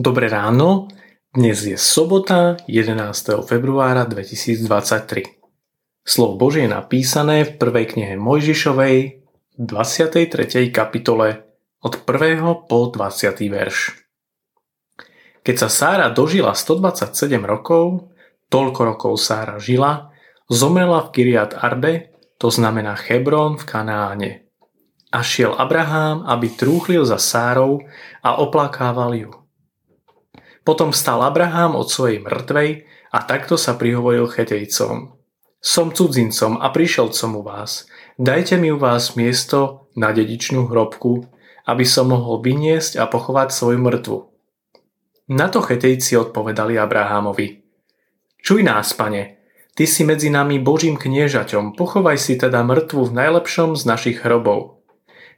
Dobré ráno, dnes je sobota 11. februára 2023. Slovo Božie je napísané v prvej knihe Mojžišovej 23. kapitole od 1. po 20. verš. Keď sa Sára dožila 127 rokov, toľko rokov Sára žila, zomrela v Kiriat Arbe, to znamená Hebron v Kanáne. A šiel Abraham, aby trúchlil za Sárou a oplakával ju. Potom vstal Abraham od svojej mŕtvej a takto sa prihovoril chetejcom. Som cudzincom a prišiel som u vás. Dajte mi u vás miesto na dedičnú hrobku, aby som mohol vyniesť a pochovať svoju mŕtvu. Na to chetejci odpovedali Abrahamovi. Čuj nás, pane, ty si medzi nami Božím kniežaťom, pochovaj si teda mŕtvu v najlepšom z našich hrobov.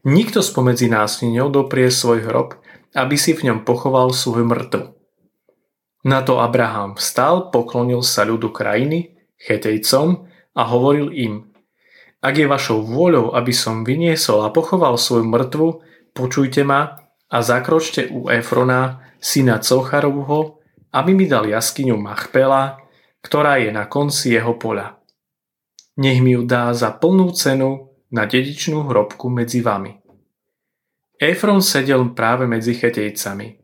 Nikto spomedzi nás neodoprie svoj hrob, aby si v ňom pochoval svoju mŕtvu. Na to Abraham vstal, poklonil sa ľudu krajiny, chetejcom a hovoril im Ak je vašou vôľou, aby som vyniesol a pochoval svoju mŕtvu, počujte ma a zakročte u Efrona, syna Cocharovho, aby mi dal jaskyňu Machpela, ktorá je na konci jeho poľa. Nech mi ju dá za plnú cenu na dedičnú hrobku medzi vami. Efron sedel práve medzi chetejcami –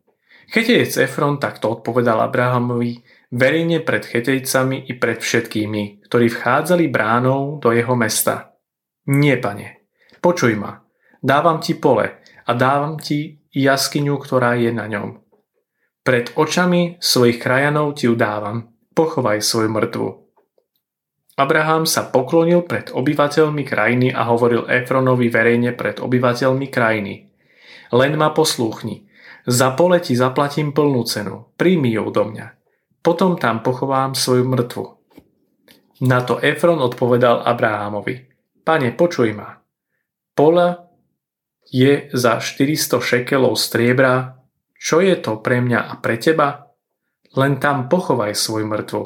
Chetejec Efron takto odpovedal Abrahamovi verejne pred chetejcami i pred všetkými, ktorí vchádzali bránou do jeho mesta. Nie, pane, počuj ma, dávam ti pole a dávam ti jaskyňu, ktorá je na ňom. Pred očami svojich krajanov ti ju dávam, pochovaj svoju mŕtvu. Abraham sa poklonil pred obyvateľmi krajiny a hovoril Efronovi verejne pred obyvateľmi krajiny. Len ma poslúchni, za pole ti zaplatím plnú cenu. Príjmi ju do mňa. Potom tam pochovám svoju mŕtvu. Na to Efron odpovedal Abrahamovi. Pane, počuj ma. Pole je za 400 šekelov striebra. Čo je to pre mňa a pre teba? Len tam pochovaj svoju mŕtvu.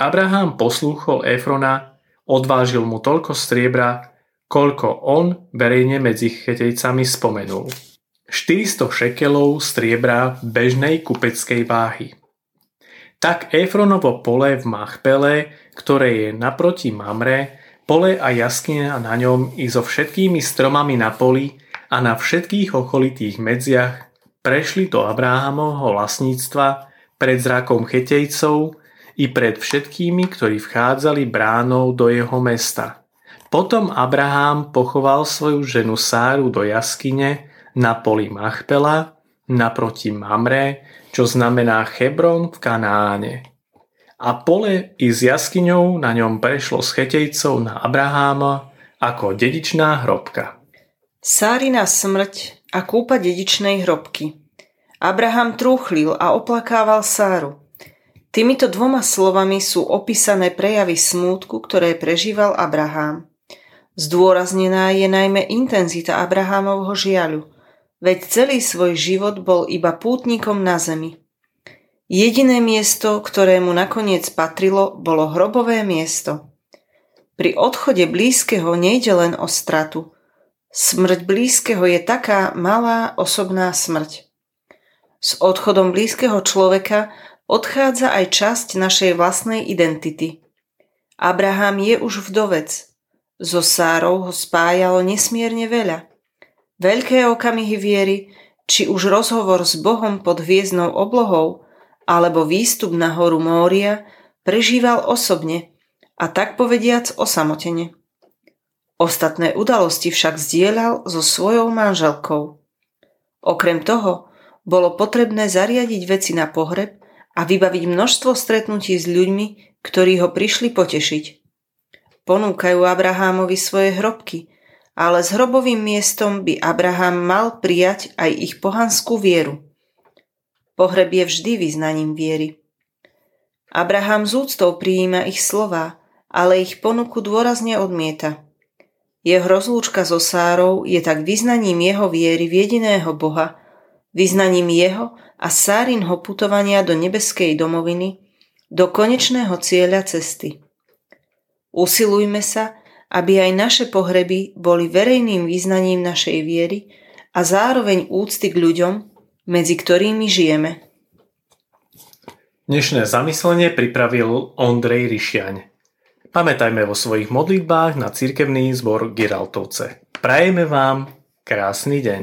Abraham poslúchol Efrona, odvážil mu toľko striebra, koľko on verejne medzi chetejcami spomenul. 400 šekelov striebra bežnej kupeckej váhy. Tak Efronovo pole v Machpele, ktoré je naproti Mamre, pole a jaskyňa na ňom i so všetkými stromami na poli a na všetkých okolitých medziach prešli do Abráhamovho vlastníctva pred zrakom chetejcov i pred všetkými, ktorí vchádzali bránou do jeho mesta. Potom Abraham pochoval svoju ženu Sáru do jaskyne na poli Machpela naproti Mamre, čo znamená Hebron v Kanáne. A pole i s jaskyňou na ňom prešlo s chetejcov na Abraháma ako dedičná hrobka. Sárina smrť a kúpa dedičnej hrobky. Abraham trúchlil a oplakával Sáru. Týmito dvoma slovami sú opísané prejavy smútku, ktoré prežíval Abraham. Zdôraznená je najmä intenzita Abrahámovho žiaľu – veď celý svoj život bol iba pútnikom na zemi. Jediné miesto, ktorému nakoniec patrilo, bolo hrobové miesto. Pri odchode blízkeho nejde len o stratu. Smrť blízkeho je taká malá osobná smrť. S odchodom blízkeho človeka odchádza aj časť našej vlastnej identity. Abraham je už vdovec. So Sárou ho spájalo nesmierne veľa. Veľké okamihy viery, či už rozhovor s Bohom pod hviezdnou oblohou, alebo výstup na horu Mória, prežíval osobne a tak povediac osamotene. Ostatné udalosti však zdieľal so svojou manželkou. Okrem toho, bolo potrebné zariadiť veci na pohreb a vybaviť množstvo stretnutí s ľuďmi, ktorí ho prišli potešiť. Ponúkajú Abrahámovi svoje hrobky – ale s hrobovým miestom by Abraham mal prijať aj ich pohanskú vieru. Pohreb je vždy vyznaním viery. Abraham z úctou prijíma ich slova, ale ich ponuku dôrazne odmieta. Jeho rozlúčka so Sárou je tak vyznaním jeho viery v jediného Boha, vyznaním jeho a Sárinho putovania do nebeskej domoviny, do konečného cieľa cesty. Usilujme sa, aby aj naše pohreby boli verejným význaním našej viery a zároveň úcty k ľuďom, medzi ktorými žijeme. Dnešné zamyslenie pripravil Ondrej Ryšiaň. Pamätajme vo svojich modlitbách na cirkevný zbor Giraltovce. Prajeme vám krásny deň.